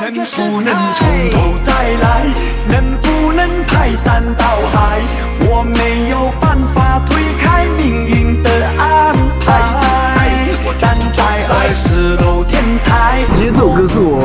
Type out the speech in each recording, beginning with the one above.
能不能从头再来？能不能排山倒海？我没有办法推开命运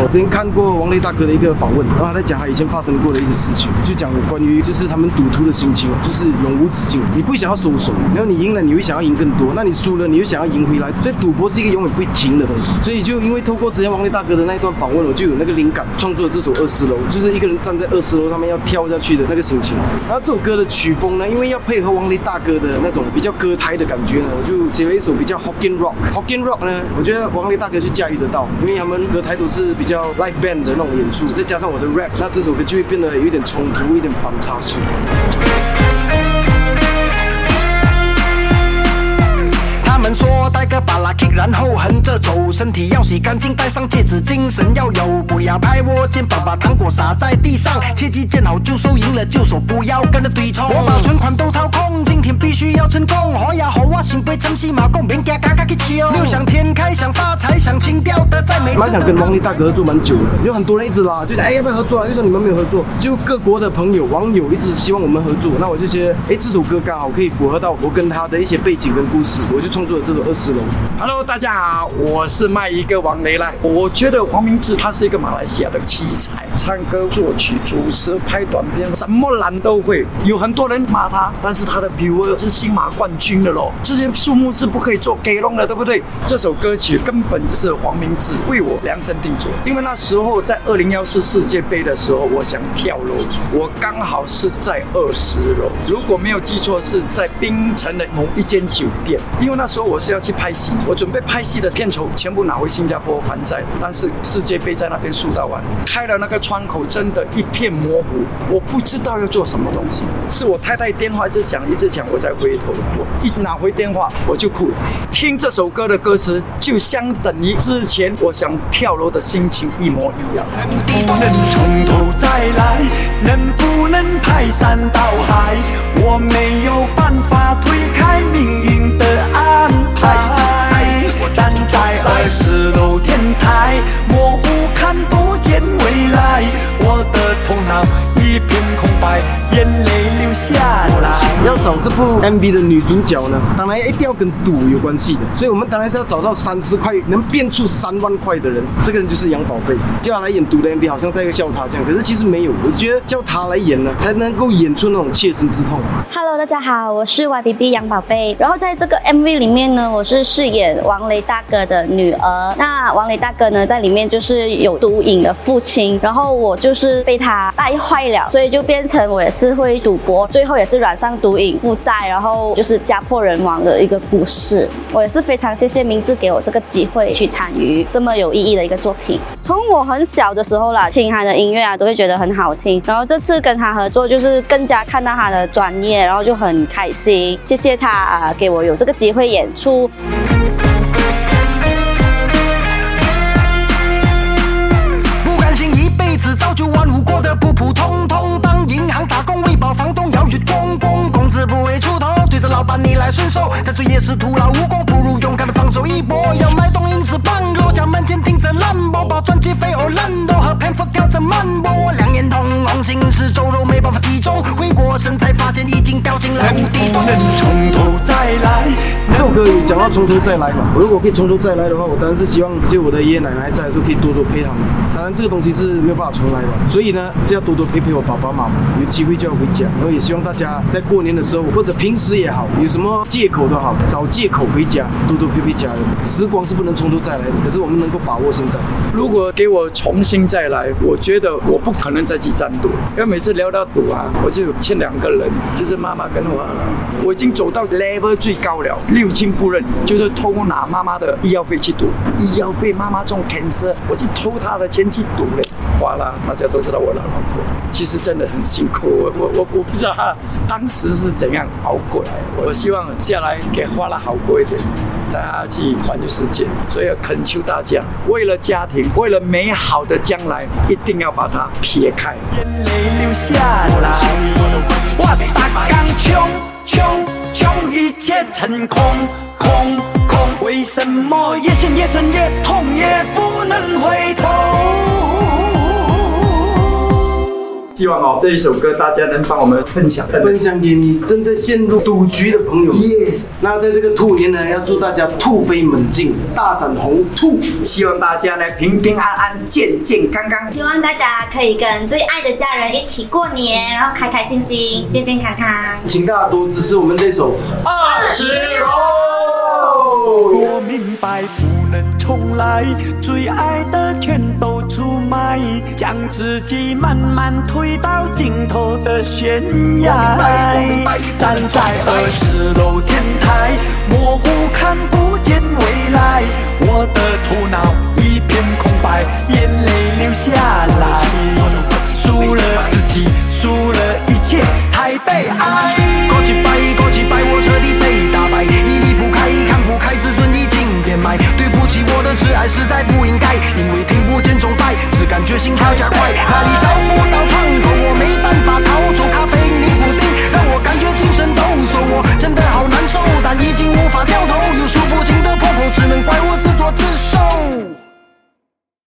我之前看过王雷大哥的一个访问，然后他在讲他以前发生过的一些事情，就讲关于就是他们赌徒的心情，就是永无止境。你不想要收手，然后你赢了，你会想要赢更多；那你输了，你又想要赢回来。所以赌博是一个永远不会停的东西。所以就因为透过之前王雷大哥的那一段访问，我就有那个灵感，创作了这首《二十楼》，就是一个人站在二十楼上面要跳下去的那个心情。然后这首歌的曲风呢，因为要配合王雷大哥的那种比较歌台的感觉呢，我就写了一首比较 Hokkien Rock。Hokkien Rock 呢，我觉得王雷大哥去驾驭得到，因为他们歌台都是比较 live band 的那种演出，再加上我的 rap，那这首歌就会变得有点冲突，一点反差性。他们说带个巴拉 kick，然后横着走，身体要洗干净，戴上戒指，精神要有，不要拍我肩膀，把糖果撒在地上，切记见好就收，赢了就手，不要跟着对冲。我把存款都掏空，今天必须要成功。好呀好啊，心被珍惜马共，别加嘎嘎去求。六想天开，想发财，想情调的在每次。蛮想跟王力大哥合作蛮久的，有很多人一直拉，就讲哎要不要合作啊？就说你们没有合作，就各国的朋友网友一直希望我们合作，那我就觉得哎这首歌刚好可以符合到我跟他的一些背景跟故事，我就创作了这个《二十楼》。Hello，大家好，我是卖一个王雷啦。我觉得黄明志他是一个马来西亚的奇才，唱歌、作曲、主持、拍短片，什么难都会。有很多人骂他，但是他的 View 是新马冠军的咯，这些数目是不可以做给弄的，对不对？这首歌曲根本是黄明志为我量身定做，因为那时候在二零幺四世界杯的时候，我想跳楼，我刚好是在二十楼，如果没有记错是在槟城的某一间酒店，因为那时候我是要去拍戏，我准备拍戏的片酬全部拿回新加坡还债，但是世界杯在那边输到完，开了那个窗口，真的一片模糊，我不知道要做什么东西。是我太太电话一直响一直响，我才回头，我一拿回电话我就哭。听这首歌的歌词，就相等于之前我想跳楼的心情一模一样。能不能从头再来？能不能排山倒海？我没有办要找这部 MV 的女主角呢，当然一定要跟赌有关系的，所以我们当然是要找到三十块能变出三万块的人，这个人就是杨宝贝。叫他来演赌的 MV，好像在笑他这样，可是其实没有，我觉得叫他来演呢，才能够演出那种切身之痛。Hello，大家好，我是 YDB 杨宝贝。然后在这个 MV 里面呢，我是饰演王雷大哥的女儿。那王雷大哥呢，在里面就是有毒瘾的父亲，然后我就是被他带坏了，所以就变成我也是会赌博，最后也是染上毒瘾、负债，然后就是家破人亡的一个故事。我也是非常谢谢明志给我这个机会去参与这么有意义的一个作品。从我很小的时候啦，听他的音乐啊，都会觉得很好听。然后这次跟他合作，就是更加看到他的专业，然后就很开心。谢谢他啊，给我有这个机会演出。老板逆来顺受，在做夜市徒劳无功，不如勇敢的放手一搏。要买东英是棒落，家门前停着兰博，把钻戒飞欧兰多和蝙蝠跳着慢波，我两眼通红，心是瘦肉没办法集中，回过神才发现已经掉进了无底洞。不能从头再来？对讲到从头再来嘛，我如果可以从头再来的话，我当然是希望就我的爷爷奶奶在的时候可以多多陪他们。当然这个东西是没有办法重来的，所以呢是要多多陪陪我爸爸妈妈，有机会就要回家。然后也希望大家在过年的时候或者平时也好，有什么借口都好，找借口回家，多多陪陪家人。时光是不能从头再来的，可是我们能够把握现在。如果给我重新再来，我觉得我不可能再去战赌，因为每次聊到赌啊，我就欠两个人，就是妈妈跟我，我已经走到 level 最高了，六千亲不认，就是偷拿妈妈的医药费去赌，医药费妈妈中 cancer，我去偷她的钱去赌嘞，花了，大家都知道我老老婆，其实真的很辛苦，我我我我不知道她当时是怎样熬过来，我希望下来给花了好过一点。大家去环游世界，所以要恳求大家，为了家庭，为了美好的将来，一定要把它撇开。眼泪流下来。我打刚冲冲冲，一切成空空空。为什么越陷越深越痛，也不能回头？希望哦这一首歌大家能帮我们分享。分享给你正在陷入赌局的朋友。Yes，那在这个兔年呢，要祝大家兔飞猛进，大展宏兔。希望大家呢平平安安、健健康康。希望大家可以跟最爱的家人一起过年，然后开开心心、健健康康。请大家多支持我们这首二十我明白不能重来，最爱的全都出卖，将自己慢慢推到尽头的悬崖。站在二十楼天台，模糊实在不应该，因为听不见钟摆，只感觉心跳加快，